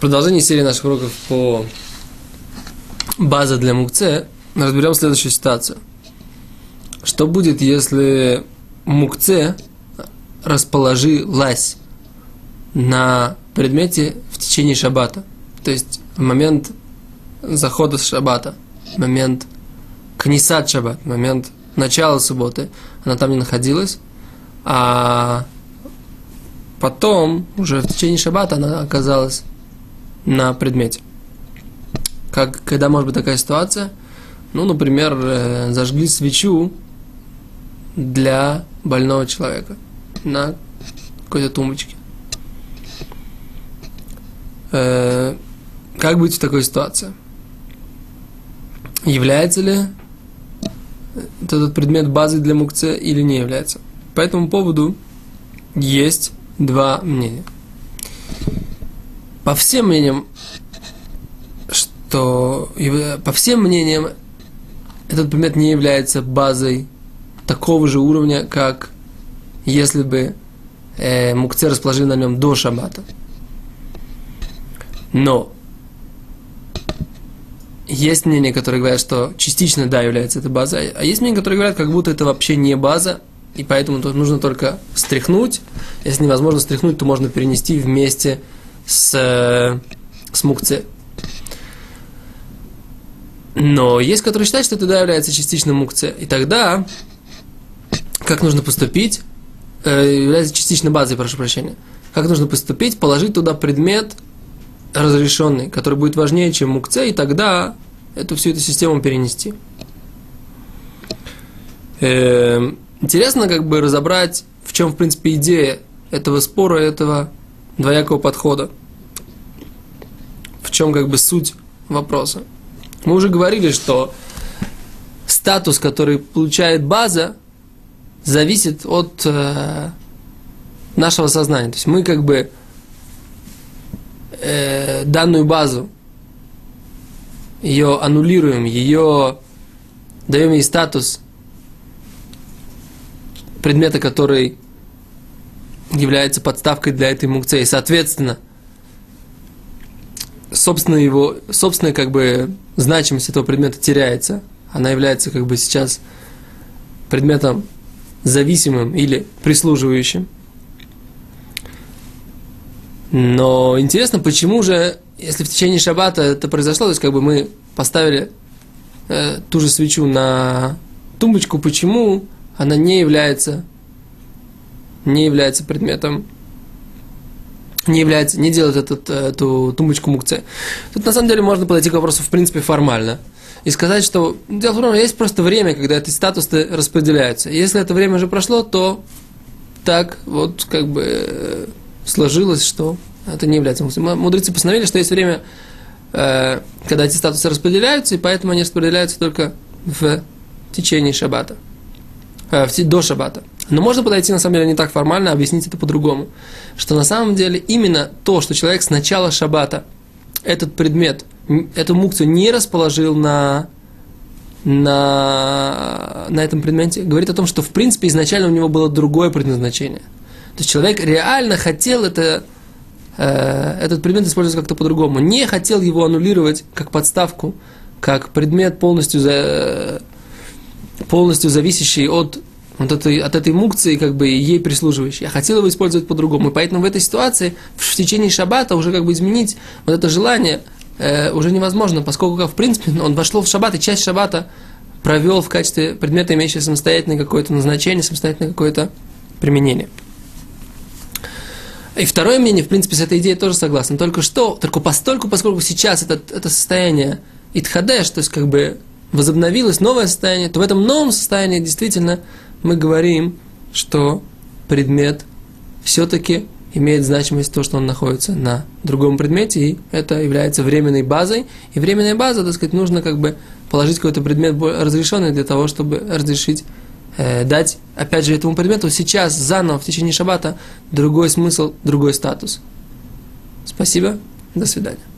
продолжении серии наших уроков по базе для мукце разберем следующую ситуацию. Что будет, если мукце расположилась на предмете в течение шаббата? То есть в момент захода с шаббата, момент книсат шаббат, момент начала субботы, она там не находилась, а потом, уже в течение шаббата, она оказалась на предмете. Как, когда может быть такая ситуация? Ну, например, э, зажгли свечу для больного человека на какой-то тумбочке. Э, как быть в такой ситуации? Является ли этот предмет базой для мукце или не является? По этому поводу есть два мнения. По всем мнениям, что по всем мнениям этот предмет не является базой такого же уровня, как если бы э, мукце расположили на нем до шаббата. Но есть мнения, которые говорят, что частично, да, является это базой, а есть мнения, которые говорят, как будто это вообще не база, и поэтому тут нужно только стряхнуть. Если невозможно стряхнуть, то можно перенести вместе с, э, с мукце. Но есть, которые считают, что это да, является частично мукце. И тогда, как нужно поступить, э, является частично базой, прошу прощения. Как нужно поступить? Положить туда предмет разрешенный, который будет важнее, чем мукце, и тогда эту всю эту систему перенести. Э, интересно как бы разобрать, в чем, в принципе, идея этого спора, этого двоякого подхода. Чем как бы суть вопроса. Мы уже говорили, что статус, который получает база, зависит от э, нашего сознания. То есть мы как бы э, данную базу, ее аннулируем, ее даем ей статус предмета, который является подставкой для этой мукции. Соответственно, собственная его, собственная как бы значимость этого предмета теряется. Она является как бы сейчас предметом зависимым или прислуживающим. Но интересно, почему же, если в течение шаббата это произошло, то есть как бы мы поставили э, ту же свечу на тумбочку, почему она не является, не является предметом, не является, не делает этот, эту тумбочку мукце. Тут на самом деле можно подойти к вопросу в принципе формально и сказать, что дело в том, есть просто время, когда эти статусы распределяются. Если это время уже прошло, то так вот как бы э, сложилось, что это не является мусульманом. Мудрецы постановили, что есть время, э, когда эти статусы распределяются, и поэтому они распределяются только в течение шаббата, э, до шаббата. Но можно подойти, на самом деле, не так формально, а объяснить это по-другому. Что на самом деле именно то, что человек с начала шаббата этот предмет, эту мукцию не расположил на, на, на этом предмете, говорит о том, что в принципе изначально у него было другое предназначение – то есть человек реально хотел это, э, этот предмет использовать как-то по-другому. Не хотел его аннулировать как подставку, как предмет полностью, за, полностью зависящий от, от, этой, от этой мукции, как бы ей прислуживающий. Я хотел его использовать по-другому. И поэтому в этой ситуации в течение шаббата уже как бы изменить вот это желание э, уже невозможно, поскольку, в принципе, он вошел в шаббат, и часть шаббата провел в качестве предмета, имеющего самостоятельное какое-то назначение, самостоятельное какое-то применение. И второе мнение, в принципе, с этой идеей тоже согласен. Только что, только постольку, поскольку сейчас это, это состояние итхадеш, то есть как бы возобновилось новое состояние, то в этом новом состоянии действительно мы говорим, что предмет все-таки имеет значимость то, что он находится на другом предмете, и это является временной базой. И временная база, так сказать, нужно как бы положить какой-то предмет разрешенный для того, чтобы разрешить э, дать, опять же, этому предмету сейчас, заново, в течение шаббата, другой смысл, другой статус. Спасибо, до свидания.